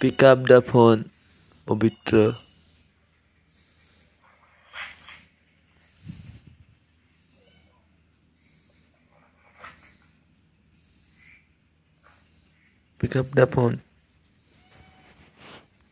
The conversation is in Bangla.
Pick up the phone, পবিত্র Pick up the phone.